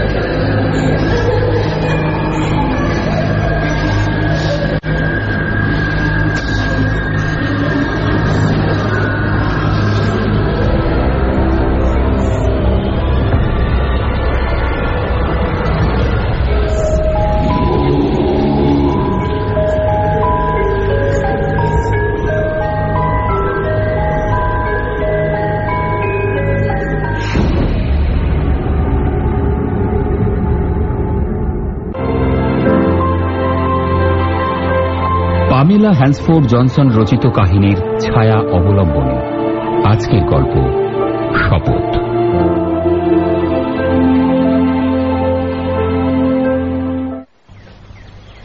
Amen. Pamela হ্যান্সফোর্ড Johnson রচিত কাহিনীর ছায়া অবলম্বনে আজকের গল্প শপথ।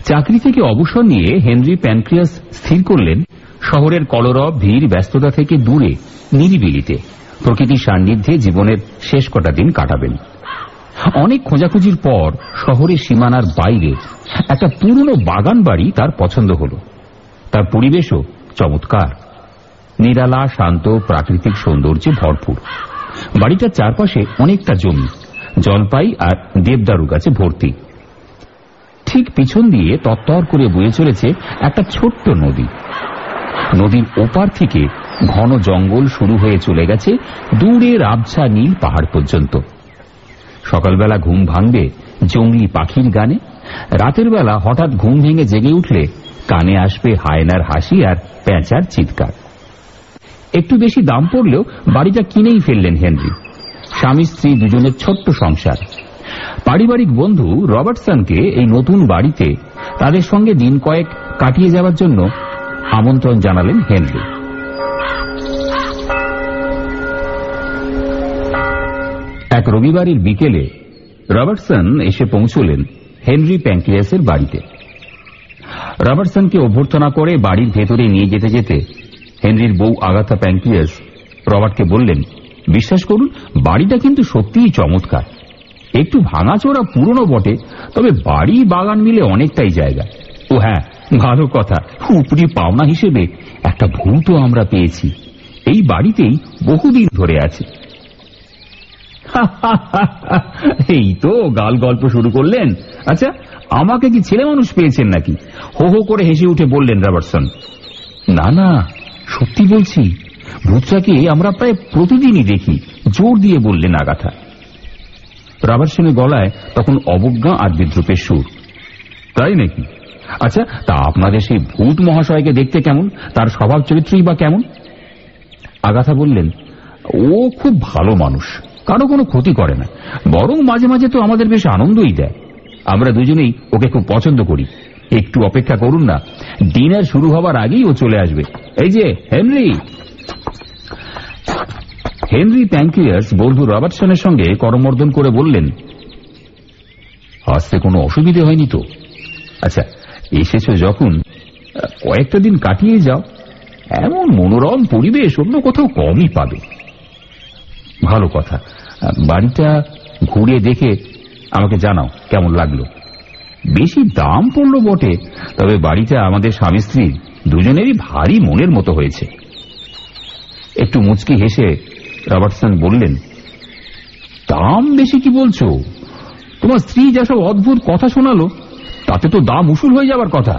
চাকরি থেকে অবসর নিয়ে হেনরি প্যানক্রিয়াস স্থির করলেন শহরের কলরব, ভিড়, ব্যস্ততা থেকে দূরে, নিরিবিলিতে। প্রকৃতির সান্নিধ্যে জীবনের শেষ কটা দিন কাটাবেন। অনেক খোঁজাখুঁজির পর শহরের সীমানার বাইরে একটা পুরনো বাগান বাড়ি তার পছন্দ হল। তার পরিবেশও চমৎকার। নিরালা, শান্ত, প্রাকৃতিক সৌন্দর্যে ভরপুর। বাড়িটার চারপাশে অনেকটা জমি, জলপাই আর দেবদারু গাছে ভর্তি। ঠিক পিছন দিয়ে তত্তর করে বয়ে চলেছে একটা ছোট্ট নদী। নদীর ওপার থেকে ঘন জঙ্গল শুরু হয়ে চলে গেছে দূরে আবছা নীল পাহাড় পর্যন্ত। সকালবেলা ঘুম ভাঙবে জঙ্গলি পাখির গানে। রাতের বেলা হঠাৎ ঘুম ভেঙে জেগে উঠলে কানে আসবে হায়নার হাসি আর প্যাঁচার চিৎকার। একটু বেশি দাম পড়লেও বাড়িটা কিনেই ফেললেন হেনরি। স্বামী স্ত্রী দুজনের ছোট্ট সংসার। পারিবারিক বন্ধু রবার্টসনকে এই নতুন বাড়িতে তাদের সঙ্গে দিন কয়েক কাটিয়ে যাওয়ার জন্য আমন্ত্রণ জানালেন হেনরি। এক রবিবারের বিকেলে রবার্টসন এসে পৌঁছলেন হেনরি প্যাঙ্ক্রিয়াসের বাড়িতে। রবার্টসনকে অভ্যর্থনা করে বাড়ির ভেতরে নিয়ে যেতে যেতে হেনরির বউ আগাথা প্যাঙ্ক্রিয়াস রবার্টকে বললেন, বিশ্বাস করুন, বাড়িটা কিন্তু সত্যিই চমৎকার। একটু ভাঙাচোরা পুরনো বটে, তবে বাড়ি বাগান মিলে অনেকটাই জায়গা। ও হ্যাঁ ভালো কথা, উপরি পাওনা হিসেবে একটা ভূতও আমরা পেয়েছি। এই বাড়িতেই বহুদিন ধরে আছে। এই তো গাল গল্প শুরু করলেন। আচ্ছা আমাকে কি ছেলে মানুষ পেয়েছেন নাকি? হো হো করে হেসে উঠে বললেন রবার্টসন। না না, সত্যি বলছি ভূতটাকে আমরা প্রায় প্রতিদিনই দেখি, জোর দিয়ে বললেন আগাথা। রবার্টসনের গলায় তখন অবজ্ঞা আর বিদ্রুপের সুর। তাই নাকি? আচ্ছা তা আপনাদের সেই ভূত মহাশয়কে দেখতে কেমন? তার স্বভাব চরিত্রই বা কেমন? আগাথা বললেন, ও খুব ভালো মানুষ। কারও কোনো ক্ষতি করে না। বরং মাঝে মাঝে তো আমাদের বেশ আনন্দই দেয়। আমরা দুজনেই ওকে খুব পছন্দ করি। একটু অপেক্ষা করুন না। ডিনার শুরু হবার আগেই ও চলে আসবে। এই যে, হেনরি! হেনরি প্যাঙ্কিয়াস বন্ধু রবার্টসনের সঙ্গে করমর্দন করে বললেন, আসতে কোনো অসুবিধে হয়নি তো? আচ্ছা এসেছ যখন কয়েকটা দিন কাটিয়ে যাও। এমন মনোরম পরিবেশ অন্য কোথাও কমই পাবে। ভালো কথা। বাড়িটা ঘুরে দেখে আমাকে জানাও কেমন লাগল। বেশি দাম পড়ল বটে, তবে বাড়িটা আমাদের স্বামী স্ত্রী দুজনেরই ভারী মনের মতো হয়েছে। একটু মুচকি হেসে রবার্টসন বললেন, দাম বেশি কি বলছো? তোমার স্ত্রী যেসব অদ্ভুত কথা শোনালো, তাতে তো দাম উসুল হয়ে যাবার কথা।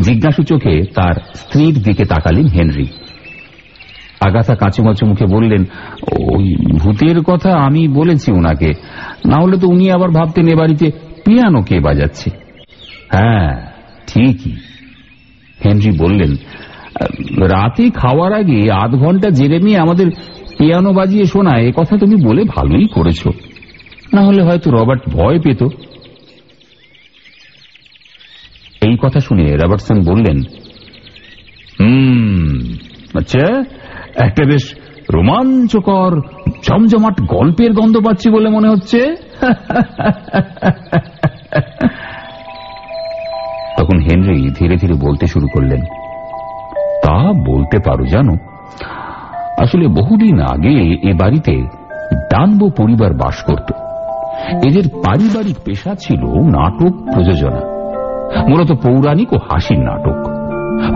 জিজ্ঞাসু চোখে তার স্ত্রীর দিকে তাকালেন হেনরি। আগাথা কাঁচুমাচু মুখে বললেন, ওই ভূতের কথা আমি বলেছি ওনাকে না হলে তো উনি আবার ভাবতেন এ বাড়িতে পিয়ানো কে বাজাচ্ছে? হ্যাঁ ঠিকই। হেনরি বললেন, রাতে খাওয়ার আগে আধ ঘণ্টা জেরেমি আমাদের পিয়ানো বাজিয়ে শোনায় এ কথা তুমি বলে ভালোই করেছ। না হলে হয়তো রবার্ট ভয় পেত। এই কথা শুনে রবার্টসন বললেন, হুম আচ্ছা একটা বেশ রোমাঞ্চকর, জমজমাট গল্পের গন্ধ পাচ্ছি বলে মনে হচ্ছে। তখন হেনরি ধীরে ধীরে বলতে শুরু করলেন, তা বলতে পারো জানো, আসলে বহুদিন আগে এ বাড়িতে ডানবো পরিবার বাস করত। এদের পারিবারিক পেশা ছিল নাটক প্রযোজনা, মূলত পৌরাণিক ও হাসির নাটক।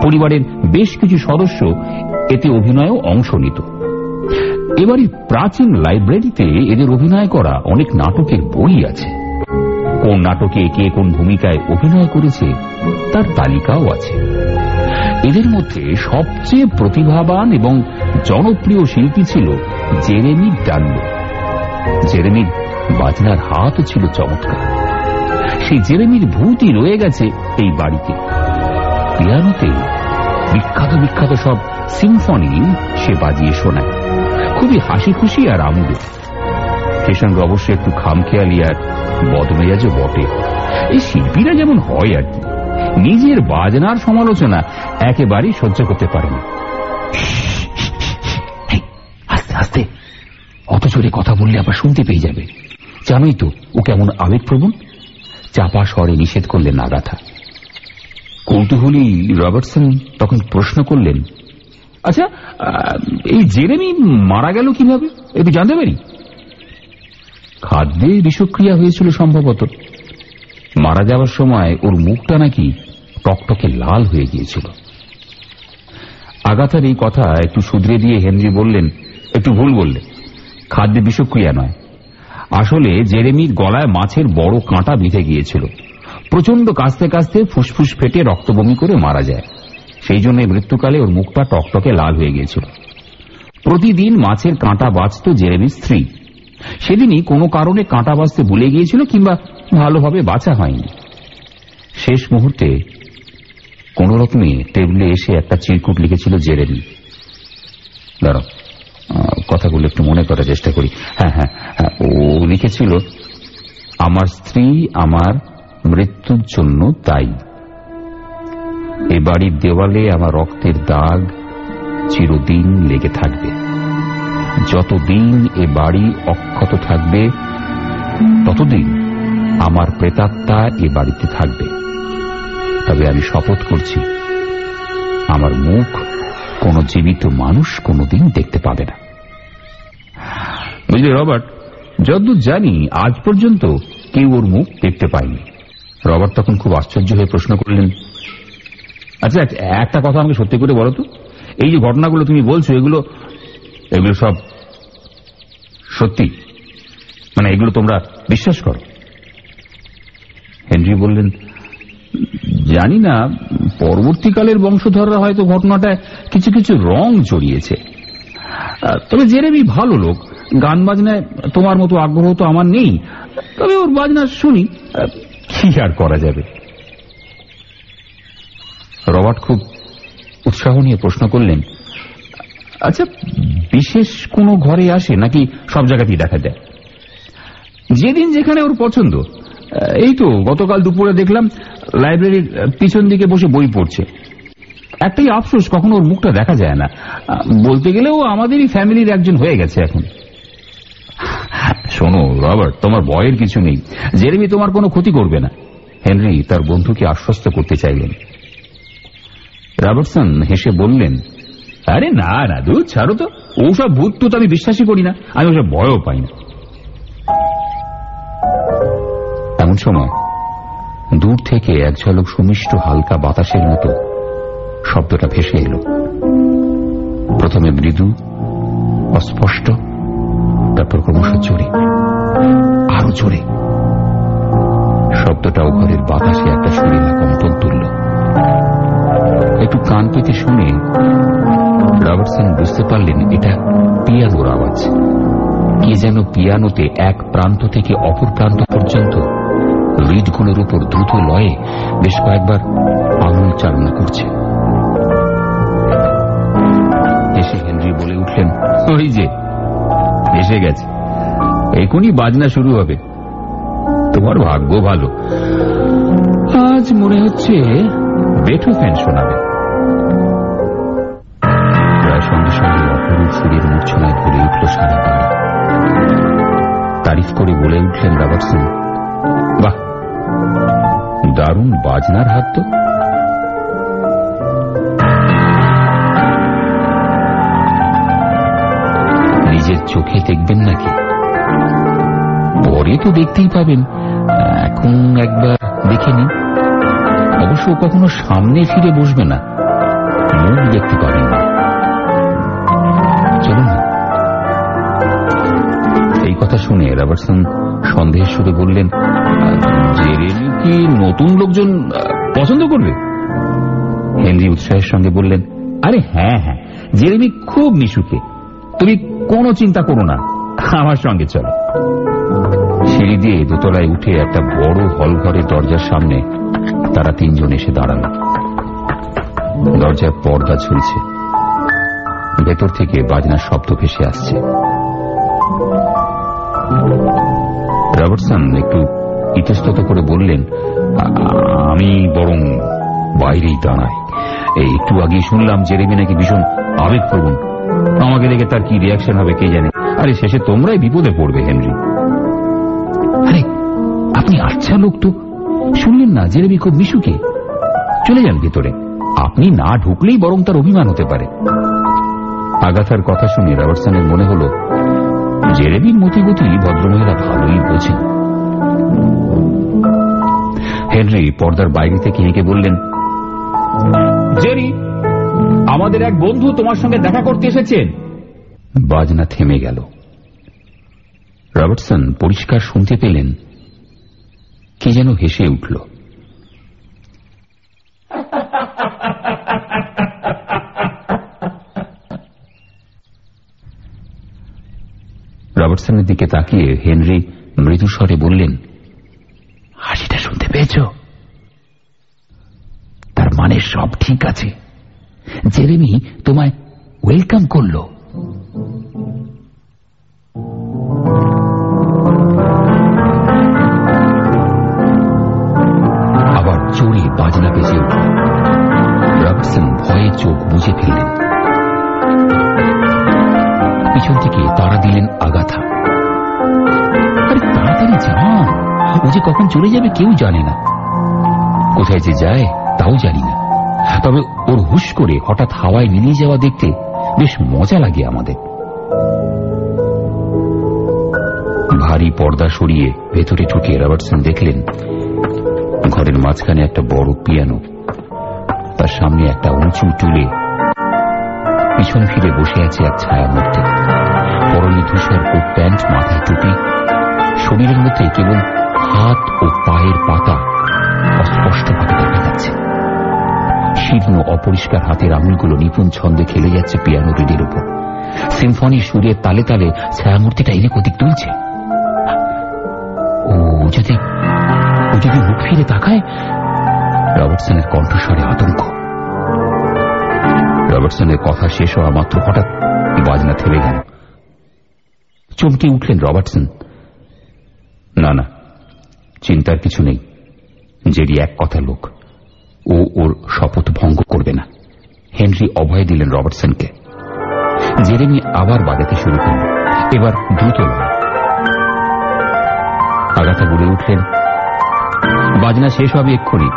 পরিবারের বেশ কিছু সদস্য এতে অভিনয়েও অংশ নিত। এবারই প্রাচীন লাইব্রেরিতে এদের অভিনয় করা অনেক নাটকের বই আছে। কোন নাটকে কে কোন ভূমিকায় অভিনয় করেছে তার তালিকাও আছে। এদের মধ্যে সবচেয়ে প্রতিভাবান এবং জনপ্রিয় শিল্পী ছিল জেরেমি ডান্ডো জেরেমির বাজনার হাতও ছিল চমৎকার। সেই জেরেমির ভূতি রয়ে গেছে এই বাড়িতে। পিয়ানোতে বিখ্যাত বিখ্যাত সব সিম্ফনি সে বাজিয়ে শোনায়। খুবই হাসি খুশি আর আমোদে। সে সঙ্গে অবশ্যই একটু খামখেয়ালি আর বদমেজাজও বটে। এই শিল্পীরা যেমন হয় আর কি, নিজের বাজনার সমালোচনা একেবারেই সহ্য করতে পারে না। আস্তে আস্তে। অত জোরে কথা বললে আবার শুনতে পেয়ে যাবে। জানোই তো ও কেমন আবেগপ্রবণ। চাপা স্বরে নিষেধ করলেন আগাথা কৌতূহলী রবার্টসন তখন প্রশ্ন করলেন আচ্ছা এই জেরেমি মারা গেল কীভাবে? একটু জানতে পারি। খাদ্যে বিষক্রিয়া হয়েছিল সম্ভবত। মারা যাওয়ার সময় ওর মুখটা নাকি টকটকে লাল হয়ে গিয়েছিল। আগাথার এই কথা একটু শুধরে দিয়ে হেনরি বললেন, একটু ভুল বললে। খাদ্যে বিষক্রিয়া নয়। আসলে জেরেমির গলায় মাছের বড় কাঁটা বিঁধে গিয়েছিল। প্রচণ্ড কাস্তে কাস্তে ফুসফুস ফেটে রক্তবমি করে মারা যায়। সেই জন্য মৃত্যুকালে ওর মুখটা টকটকে লাল হয়ে গিয়েছিল। প্রতিদিন মাছের কাঁটা বাঁচত জেরেমির স্ত্রী। সেদিনই কোনো কারণে কাঁটা বাঁচতে ভুলে গিয়েছিল কিংবা ভালোভাবে বাঁচা হয়নি। শেষ মুহূর্তে কোন রকমে টেবিলে এসে একটা চিরকুট লিখেছিল জেরেমি দাঁড়াও কথাগুলো একটু মনে করার চেষ্টা করি। হ্যাঁ হ্যাঁ হ্যাঁ ও লিখেছিল, আমার স্ত্রী, আমার মৃত্যুর জন্য তাই এ বাড়ির দেওয়ালে আমার রক্তের দাগ চিরদিন লেগে থাকবে। যতদিন এ বাড়ি অক্ষত থাকবে, ততদিন আমার প্রেতাত্মা এ বাড়িতে থাকবে। তবে আমি শপথ করছি, আমার মুখ কোন জীবিত মানুষ কোনোদিন দেখতে পাবে না। বুঝলি রবার্ট, যদ্দূর জানি আজ পর্যন্ত কেউ ওর মুখ দেখতে পায়নি। রবার্ট তখন খুব আশ্চর্য হয়ে প্রশ্ন করলেন আচ্ছা একটা কথা আমাকে সত্যি করে বলো তো। এই যে ঘটনাগুলো তুমি বলছো, এগুলো এগুলো সব সত্যি? মানে এগুলো তোমরা বিশ্বাস করো? হেনরি বললেন, জানি না, পরবর্তীকালের বংশধররা হয়তো ঘটনাটায় কিছু কিছু রং জড়িয়েছে। তবে জেরেমি ভালো লোক, গান বাজনায় তোমার মতো আগ্রহ তো আমার নেই। তবে ওর বাজনা শুনি কি আর করা যাবে? রবার্ট খুব উৎসাহ নিয়ে প্রশ্ন করলেন আচ্ছা বিশেষ কোনো ঘরে আসে নাকি সব জায়গাতেই দেখা দেয় যেদিন যেখানে ওর পছন্দ। এই তো, গতকাল দুপুরে দেখলাম, লাইব্রেরির পিছন দিকে বসে বই পড়ছে। একটাই আফসোস, কখনো ওর মুখটা দেখা যায় না। বলতে গেলেও আমাদেরই ফ্যামিলির একজন হয়ে গেছে এখন। শোনো, রবার্ট, তোমার বয়ের কিছু নেই। জেরেমি তোমার কোনো ক্ষতি করবে না। হেনরি তার বন্ধুকে আশ্বস্ত করতে চাইলেন। রবার্টসন হেসে বললেন, আরে না না দু ছাড়ো তো। ওসব ভূত তো আমি বিশ্বাসই করি না। আমি ওসব ভয়ও পাই না। এমন সময় দূর থেকে এক ঝলক সুমিষ্ট হালকা বাতাসের মতো শব্দটা ভেসে এলো। প্রথমে মৃদু, অস্পষ্ট তারপর ক্রমশ জোরে আরও জোরে শব্দটাও ঘরের বাতাসে একটা সুরেলা কম্পন তুলল একটু কান পেতে শুনে রবার্টসন বুঝতে পারলেন এটা পিয়ানোর আওয়াজ। কে যেন পিয়ানোতে এক প্রান্ত থেকে অপর প্রান্ত পর্যন্ত রিডগুলোর উপর দ্রুত লয়ে বেশ কয়েকবার আঙুল চালনা করছে। এসে হেনরি বলে উঠলেন, ওই যে এসে গেছে। এখনই বাজনা শুরু হবে। তোমার ভাগ্য ভালো। আজ মনে হচ্ছে বেঠো ফ্যান শোনাবে সঙ্গে সঙ্গে অপরূপ সুরের মূর্ছনায় ভরে উঠল সারা বাড়ি তারিফ করে বলে উঠলেন রবার্টসন, বাহ, দারুণ বাজনার হাত তো। নিজের চোখে দেখবেন নাকি? পরে তো দেখতেই পাবেন। এখন একবার দেখে নিন। অবশ্য কখনো সামনে ফিরে বসবে না। মুখ দেখতে পাবেন না। চলুন। এই কথা শুনে রবার্টসন সন্দেহের সুরে বললেন জেরেমি কি নতুন লোকজন পছন্দ করবে? হেনরি উৎসাহের সঙ্গে বললেন, আরে হ্যাঁ হ্যাঁ। জেরেমি খুব মিশুকে তুমি কোনো চিন্তা করো না। আমার সঙ্গে চলো। সিঁড়ি দিয়ে দোতলায় উঠে একটা বড় হল ঘরের দরজার সামনে তারা তিনজন এসে দাঁড়াল। দরজার পর্দা ঝুলছে। ভেতর থেকে বাজনার শব্দ ভেসে আসছে। রবার্টসন একটু ইতস্তত করে বললেন আমি বরং বাইরেই দাঁড়াই। একটু আগেই শুনলাম জেরেমি নাকি ভীষণ আবেগপ্রবণ। আমাকে দেখে তার কি রিয়াকশন হবে কে জানে? আরে শেষে তোমরাই বিপদে পড়বে, হেনরি। আরে, আপনি আচ্ছা লোক তো। শুনলেন না জেরেমি খুব মিশুকে? চলে যান ভেতরে। আপনি না ঢুকলেই বরং তার অভিমান হতে পারে। আগাথার কথা শুনে রবার্টসনের মনে হল জেরেমির মতিগতি ভদ্রমহিলা ভালোই বোঝেন। হেনরি পর্দার বাইরে থেকে হেঁকে বললেন জেরি আমাদের এক বন্ধু তোমার সঙ্গে দেখা করতে এসেছেন বাজনা থেমে গেল। রবার্টসন পরিষ্কার শুনতে পেলেন। কে যেন হেসে উঠল। রবার্টসনের দিকে তাকিয়ে হেনরি মৃদু স্বরে বললেন, হাসিটা শুনতে পেয়েছ? তার মানে সব ঠিক আছে। জেরেমি তোমায় ওয়েলকাম করল। আবার জোরে বাজনা বেজে রবার্টসন ভয়ে চোখ বুঝে ফেললেন। পিছন থেকে তারা দিলেন আগাথা। আরে তাড়াতাড়ি যান ও যে কখন চলে যাবে কেউ জানে না। কোথায় যে যায়, তাও জানি না। তবে ওর হুশ করে হঠাৎ হাওয়ায় মিলিয়ে যাওয়া দেখতে বেশ মজা লাগে আমাদের। ভারী পর্দা সরিয়ে ভেতরে ঢুকে রবার্টসন দেখলেন, ঘরের মাঝখানে একটা বড় পিয়ানো, তার সামনে একটা উঁচু টুলে পিছন ফিরে বসে আছে এক ছায়া মধ্যে পরনে ধূসর কোট প্যান্ট, মাথায় টুপি, শরীরের মধ্যে কেবল হাত ও পায়ের পাতা যাচ্ছে শীর্ণ অপরিষ্কার হাতের আঙুলগুলো নিপুণ ছন্দে খেলে যাচ্ছে পিয়ানো রিডের উপর। সিম্ফনি সুরের তালে তালে ছায়ামূর্তিটা এদিক ওদিক তুলছে। ও, যদি ও যদি মুখ ফিরে তাকায়, রবার্টসনের কণ্ঠস্বরে আতঙ্ক। রবার্টসনের কথা শেষ হওয়া মাত্র হঠাৎ বাজনা থেমে গেল। চমকে উঠলেন রবার্টসন। না না, চিন্তার কিছু নেই। জেরি এক কথা লোক। ও ওর শপথ ভঙ্গ করবে না। হেনরি অভয় দিলেন রবার্টসনকে। জেরেমি আবার বাজাতে শুরু করল। এবার দ্রুত আগাথা বলে উঠলেন, বাজনা শেষ হবে এক্ষুনি।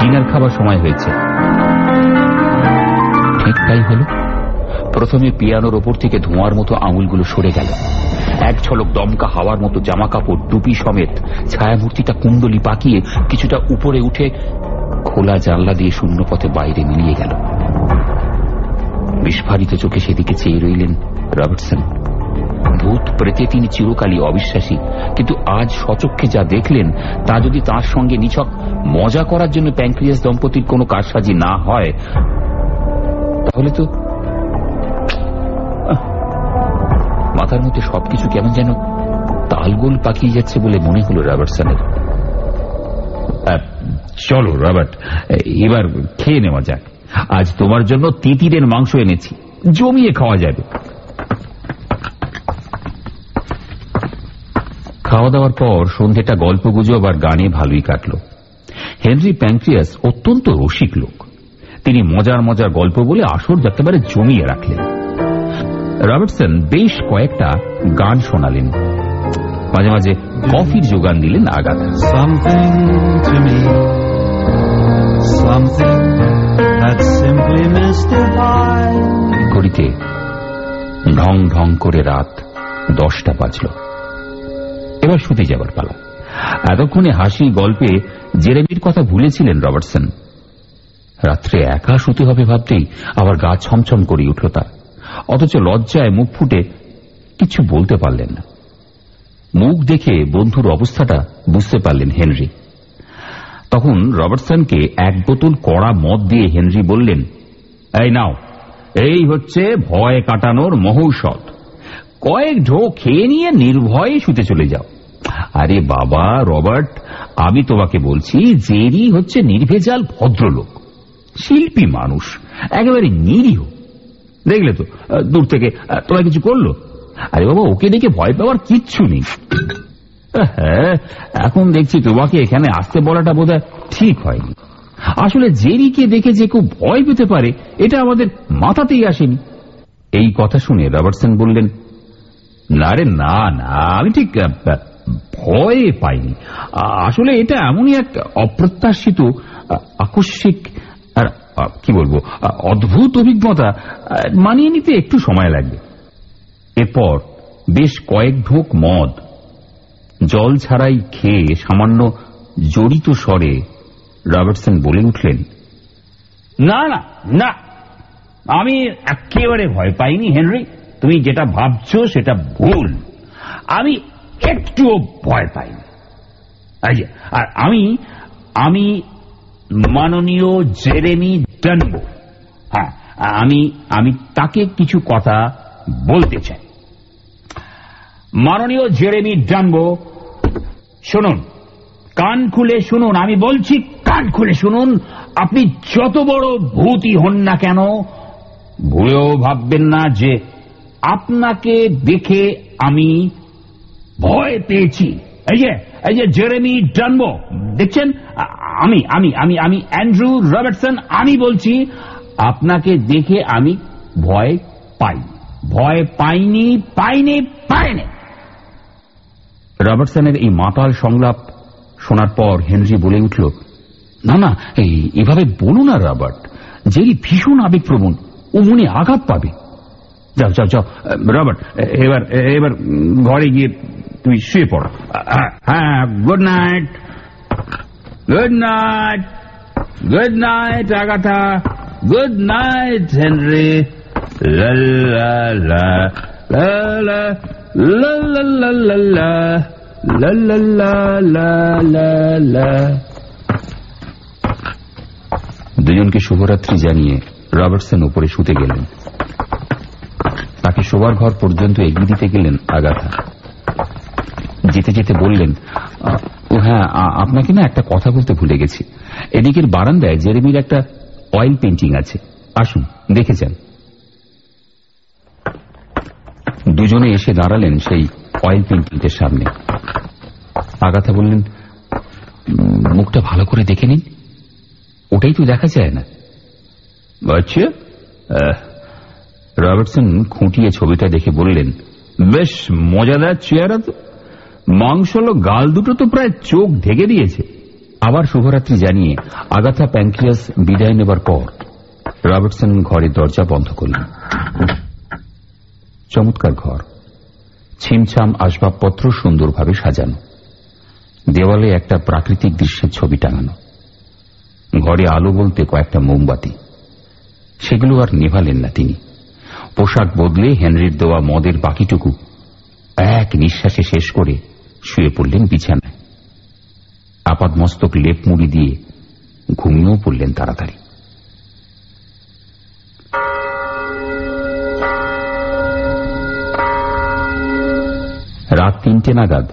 ডিনার খাবার সময় হয়েছে। ঠিক তাই হল। প্রথমে পিয়ানোর ওপর থেকে ধোঁয়ার মতো আঙুলগুলো সরে গেল। এক ঝলক দমকা হাওয়ার মতো জামা কাপড় টুপি সমেত ছায়ামূর্তিটা কুণ্ডলি পাকিয়ে কিছুটা উপরে উঠে খোলা জানলা দিয়ে শূন্য পথে বাইরে মিলিয়ে গেল। বিস্ফারিত চোখে সেদিকে চেয়ে রইলেন রবার্টসন। ভূত প্রেতে তিনি চিরকালই অবিশ্বাসী, কিন্তু আজ সচক্ষে যা দেখলেন, তা যদি তার সঙ্গে নিছক মজা করার জন্য প্যাঙ্ক্রিয়াস দম্পতির কোনো কারসাজি না হয়, তাহলে তো মাথার মধ্যে সবকিছু কেমন যেন তালগোল পাকিয়ে যাচ্ছে বলে মনে হলো রবার্টসনের। চলো রবার্ট, এবার খেয়ে নেওয়া যাক। আজ তোমার জন্য তিতিরের মাংস এনেছি। জমিয়ে খাওয়া যাবে। খাওয়া দাওয়ার পর সন্ধ্যেটা গল্প গুজব আর গানে ভালোই কাটল। হেনরি প্যাঙ্ক্রিয়াস অত্যন্ত রসিক লোক। তিনি মজার মজার গল্প বলে আসর একেবারে জমিয়ে রাখলেন। রবার্টসন বেশ কয়েকটা গান শোনালেন। মাঝে মাঝে কফির যোগান দিলেন আগাথা। ঘড়িতে ঢং ঢং করে রাত দশটা বাজল। এবার শুতে যাবার পালা। এতক্ষণে হাসি গল্পে জেরেমির কথা ভুলেছিলেন রবার্টসন। রাত্রে একা শুতে হবে ভাবতেই আবার গা ছমছম করে উঠল তার। অথচ লজ্জায় মুখ ফুটে কিছু বলতে পারলেন না। মুখ দেখে বন্ধুর অবস্থাটা বুঝতে পারলেন হেনরি। তখন রবার্টসনকে এক বোতল কড়া মদ দিয়ে হেনরি বললেন, এই নাও, এই হচ্ছে ভয় কাটানোর মহৌষধ। কয়েক ঢো খেয়ে নিয়ে নির্ভয়ে শুতে চলে যাও। আরে বাবা রবার্ট, আমি তোমাকে বলছি, জেরি হচ্ছে নির্ভেজাল ভদ্রলোক। শিল্পী মানুষ, একেবারে নিরীহ। দেখলে তো, দূর থেকে তোরা কিছু করল? আরে বাবা, ওকে দেখে ভয় পাওয়ার কিচ্ছু নেই। এখন দেখছি তোমাকে এখানে আসতে বলাটা বোধ ঠিক হয়নি। আসলে জেরিকে দেখে যে কেউ ভয় পেতে পারে, এটা আমাদের মাথাতেই আসেনি। এই কথা শুনে রবার্টসন বললেন, না রে, না না, আমি ঠিক ভয় পাইনি। আসলে এটা এমনই এক অপ্রত্যাশিত আকস্মিক, আর কি বলব অদ্ভুত অভিজ্ঞতা মানিয়ে নিতে একটু সময় লাগবে। এরপর বেশ কয়েক ঢোক মদ জল ছাড়াই খেয়ে সামান্য জড়িত স্বরে রবার্টসন বলে উঠলেন, না না না, আমি একেবারে ভয় পাইনি, হেনরি। তুমি যেটা ভাবছ সেটা ভুল। আমি একটুও ভয় পাইনি। আর আমি আমি মাননীয় জেরেমি ডানবো। হ্যাঁ আমি আমি তাকে কিছু কথা বলতে চাই। মাননীয় জেরেমি ডানবো শুনুন, কান খুলে শুনুন, আমি বলছি কান খুলে শুনুন, আপনি যত বড় ভূতই হন না কেন, ভুলেও ভাববেন না যে আপনাকে দেখে আমি ভয় পেয়েছি। এই যে এই যে জেরেমি ডানবো দেখছেন? আমি আমি আমি আমি অ্যান্ড্রু রবার্টসন, আমি বলছি, আপনাকে দেখে আমি ভয় পাই। ভয় পাইনি পাইনি পাইনি। রবার্টসনের এই মাতাল সংলাপ শোনার পর হেনরি বলে উঠল না না এই এভাবে বলো না রবার্ট। জেরি ভীষণ আবেগপ্রবণ ও মনে আঘাত পাবে। যাও যাও যাও রবার্ট এবার এবার ঘরে গিয়ে তুমি শুয়ে পড়ো। হ্যাঁ, good night good night good night Agatha good night Henry. লা লা লা লা La la la la la. La la la la la la. দুজনকে শুভরাত্রি জানিয়ে রবার্টসন উপরে শুতে গেলেন। তাকে শোবার ঘর পর্যন্ত এগিয়ে দিতে গেলেন আগাথা। যেতে যেতে বললেন ও হ্যাঁ আপনাকে না একটা কথা বলতে ভুলে গেছি। এদিকের বারান্দায় জেরেমির একটা অয়েল পেন্টিং আছে। আসুন, দেখে যান। দুজনে এসে দাঁড়ালেন সেই অয়েল পেন্টিংটার সামনে। আগাথা বললেন মুখটা ভালো করে দেখে নিন। ওটাই তো দেখা যায় না। আচ্ছা রবার্টসন খুঁটিয়ে ছবিটা দেখে বললেন, বেশ, মজাদার চেহারা তো। মাংসলো গাল দুটো তো প্রায় চোখ ঢেকে দিয়েছে। আবার শুভরাত্রি জানিয়ে আগাথা প্যাঙ্ক্রিয়াস বিদায় নেবার পর রবার্টসন ঘরের দরজা বন্ধ করলেন। চমৎকার ঘর। ছিমছাম আসবাবপত্র সুন্দরভাবে সাজানো। দেওয়ালে একটা প্রাকৃতিক দৃশ্যের ছবি টাঙানো। ঘরে আলো বলতে কয়েকটা মোমবাতি। সেগুলো আর নেভালেন না তিনি। পোশাক বদলে হেনরির দেওয়া মদের বাকিটুকু এক নিঃশ্বাসে শেষ করে শুয়ে পড়লেন বিছানায়। আপাদ মস্তক লেপ মুড়ি দিয়ে ঘুমিয়েও পড়লেন তাড়াতাড়ি। রাত তিনটে নাগাদ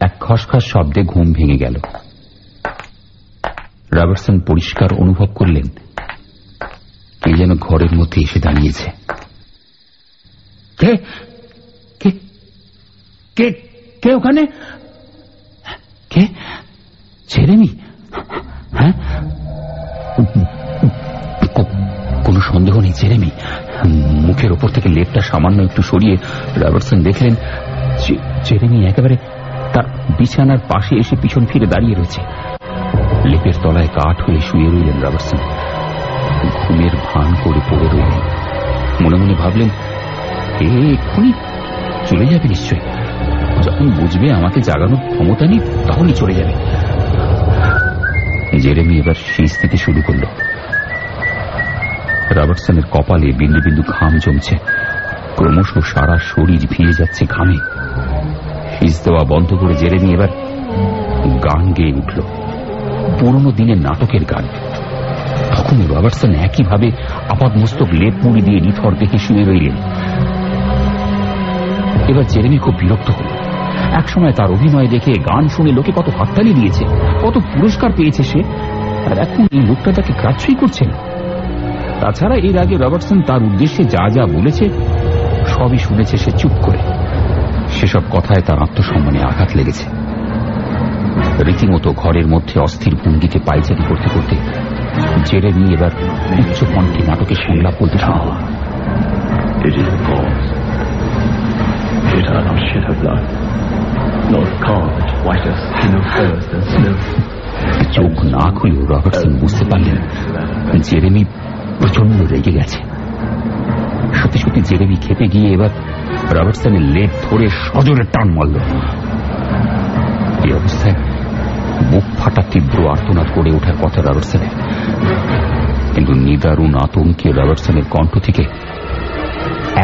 এক খসখস শব্দে ঘুম ভেঙে গেল। রবার্টসন পরিষ্কার অনুভব করলেন, কে যেন ঘরের মধ্যে এসে দাঁড়িয়েছে। কে? ওখানে? কে? ছেড়েনি হ্যাঁ? কোনো সন্দেহ নেই জেরেমি মুখের ওপর থেকে লেপটা সামান্য একটু সরিয়ে রবার্টসন দেখলেন জেরেমি একেবারে তার বিছানার পাশে এসে পিছন ফিরে দাঁড়িয়ে রয়েছে। লেপের তলায় কাঠ হয়ে শুয়ে রইলেন রবার্টসন ঘুমের ভান করে পড়ে রইলেন। মনে মনে ভাবলেন, এ, এক্ষুনি চলে যাবে নিশ্চয়। যখন বুঝবে আমাকে জাগানোর ক্ষমতা নেই, তখনই চলে যাবে। জেরেমি এবার সেই স্থিতি শুরু করল। রবার্টসনের কপালে বিন্দু বিন্দু ঘাম জমছে। ক্রমশ সারা শরীর ভিজে যাচ্ছে ঘামে। ফিস দেওয়া বন্ধ করে জেরেমি এবার গান গেয়ে উঠল। পুরনো দিনের নাটকের গান। তখন রবার্টসন একইভাবে আপাদ মস্তক লেপ মুড়ি দিয়ে নিথর দেখে শুয়ে রইলেন। এবার জেরেমি খুব বিরক্ত হল। একসময় তার অভিনয় দেখে গান শুনে লোকে কত হাততালি দিয়েছে, কত পুরস্কার পেয়েছে সে, আর এখন এই লোকটা তাকে গ্রাহ্যই করছে না। তাছাড়া এর আগে রবার্টসন তার উদ্দেশ্যে যা যা বলেছে, সবই শুনেছে সে চুপ করে। সেসব কথায় তার আত্মসম্মানে আঘাত লেগেছে রীতিমতো ঘরের মধ্যে অস্থির ভঙ্গিতে পাইচারি করতে করতে জেরে নিয়ে এবার উচ্চ কণ্ঠে নাটকে সংলাপ বলতে শুরু It is cause. It are not shed of blood, nor carved white skin of first and snow. চোখ না খুলেও রবার্টসন বুঝতে পারলেন জেরেমি প্রচণ্ড রেগে গেছে সত্যি সত্যি জেরেমি খেপে গিয়ে এবার রবার্টসনের লেপ ধরে সজোরে টান মারল। এই অবস্থায় বুক ফাটা তীব্র আর্তনাদ করে ওঠার কথা রবার্টসনের কিন্তু নিদারুণ আতঙ্কে রবার্টসনের কণ্ঠ থেকে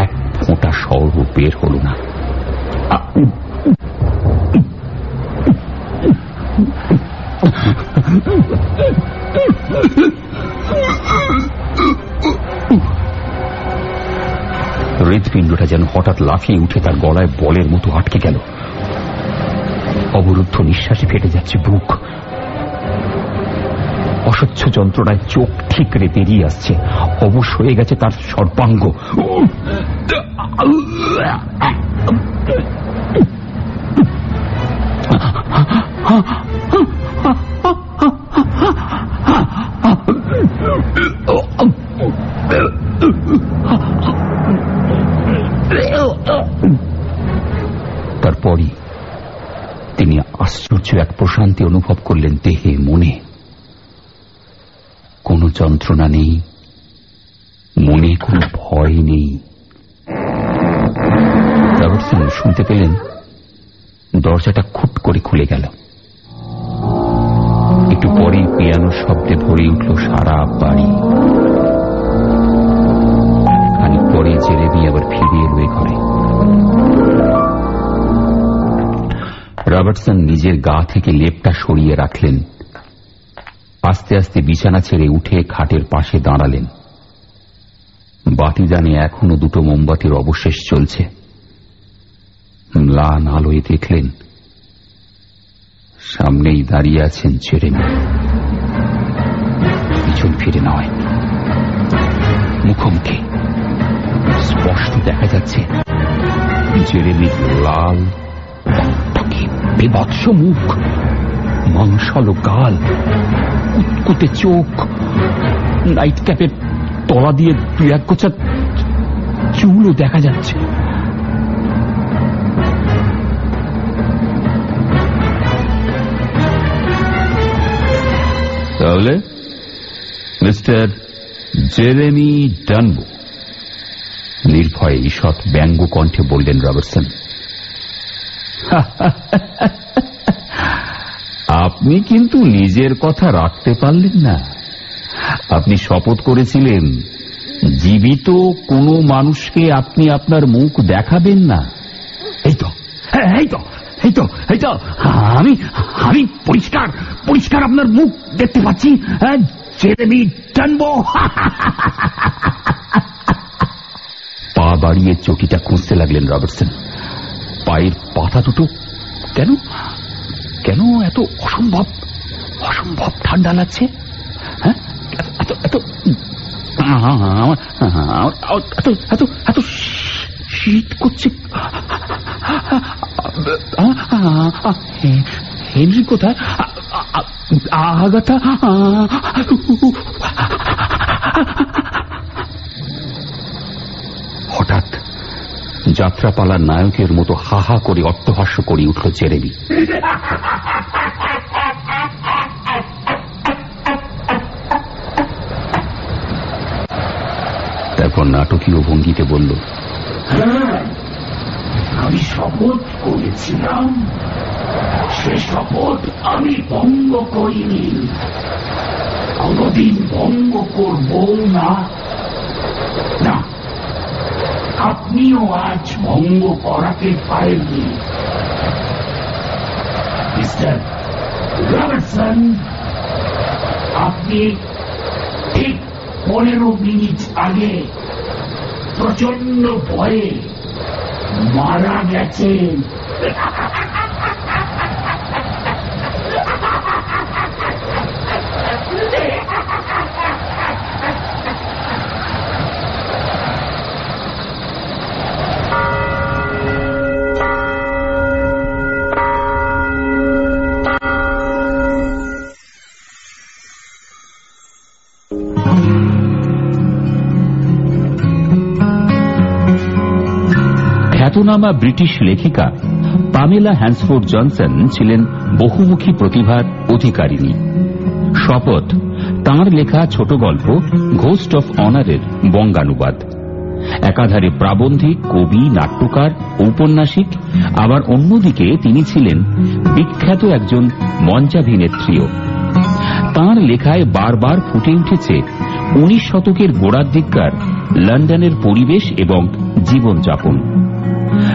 এক ফোঁটা স্বর বের হল না। হৃৎপিণ্ডটা যেন হঠাৎ লাফিয়ে উঠে তার গলায় বলের মতো আটকে গেল। অবরুদ্ধ নিঃশ্বাসে ফেটে যাচ্ছে বুক। অসহ্য যন্ত্রণায় চোখ ঠিকরে বেরিয়ে আসছে। অবশ্য হয়ে গেছে তার সর্বাঙ্গ। এক প্রশান্তি অনুভব করলেন দেহে, মনে। কোনো যন্ত্রণা নেই, মনে কোনো ভয় নেই। রবার্টসন শুনতে পেলেন, দরজাটা খুট করে খুলে গেল। একটু পরেই পিয়ানোর শব্দে ভরে উঠল সারা বাড়ি। খানিক পরে জেরেমি আবার ফিরে এলো এ ঘরে। রবার্টসন নিজের গা থেকে লেপটা সরিয়ে রাখলেন। আস্তে আস্তে বিছানা ছেড়ে উঠে খাটের পাশে দাঁড়ালেন। বাতিদানে এখনও দুটো মোমবাতির অবশেষ চলছে। ম্লান আলোয় দেখলেন, সামনেই দাঁড়িয়ে আছেন জেরেমি পিছন ফিরে নয়। মুখোমুখি। স্পষ্ট দেখা যাচ্ছে জেরেমির লাল বিভৎস মুখ, মাংসালো গাল কুতকুতে চোখ নাইট ক্যাপের তলা দিয়ে দু এক গোছা চুলও দেখা যাচ্ছে। তাহলে মিস্টার জেরেমি ডানবো, নির্ভয়ে ঈষৎ ব্যঙ্গ কণ্ঠে বললেন রবার্টসন আপনি কিন্তু নিজের কথা রাখতে পারলেন না। আপনি শপথ করেছিলেন জীবিত কোনো মানুষকে আপনি আপনার মুখ দেখাবেন না। এই তো এই তো এই তো এই তো আমি আমি পরিষ্কার পরিষ্কার আপনার মুখ দেখতে পাচ্ছি হ্যাঁ, জেরেমি টানবো। পা বাড়িয়ে চটিটা খুঁজতে লাগলেন রবার্টসন। পায়ের পাতা দুটো কেন কেন এত অসম্ভব অসম্ভব ঠান্ডা লাগছে হ্যাঁ এত এত এত এত এত শীত করছে হেনরি কোথায় আগাতা হঠাৎ যাত্রাপালার নায়কের মতো হা হা করে অট্টহাস্য করে উঠল জেরেমি তারপর নাটকীয় ভঙ্গিতে বলল আমি শপথ করেছিলাম। সে শপথ আমি ভঙ্গ করিনি। কোনদিন ভঙ্গ করব না আপনিও আজ ভঙ্গ করাতে পারেননি আপনি ঠিক পনেরো মিনিট আগে প্রচণ্ড ভয়ে মারা গেছেন। খ্যাতনামা ব্রিটিশ লেখিকা পামেলা হ্যান্সফোর্ড জনসন ছিলেন বহুমুখী প্রতিভার অধিকারিণী। শপথ, তাঁর লেখা ছোট গল্প, ঘোস্ট অফ অনারের বঙ্গানুবাদ। একাধারে প্রাবন্ধিক, কবি, নাট্যকার, ঔপন্যাসিক, আবার অন্যদিকে তিনি ছিলেন বিখ্যাত একজন মঞ্চাভিনেত্রীও। তাঁর লেখায় বারবার ফুটে উঠেছে উনিশ শতকের গোড়ার দিককার লন্ডনের পরিবেশ এবং জীবনযাপন।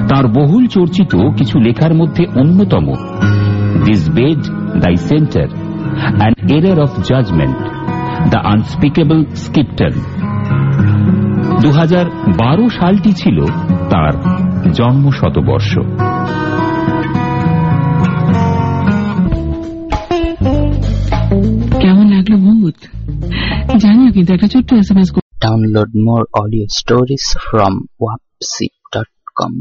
তার বহুল চর্চিত কিছু লেখার মধ্যে অন্যতম। This bed thy centre and error of judgement the unspeakable Skipton দু সালটি ছিল তার জন্ম শতবর্ষ কেমন লাগল ভূত জানিও কিন্তু একটা ছোট্ট S M S Download more audio stories from wapsi.com. outcome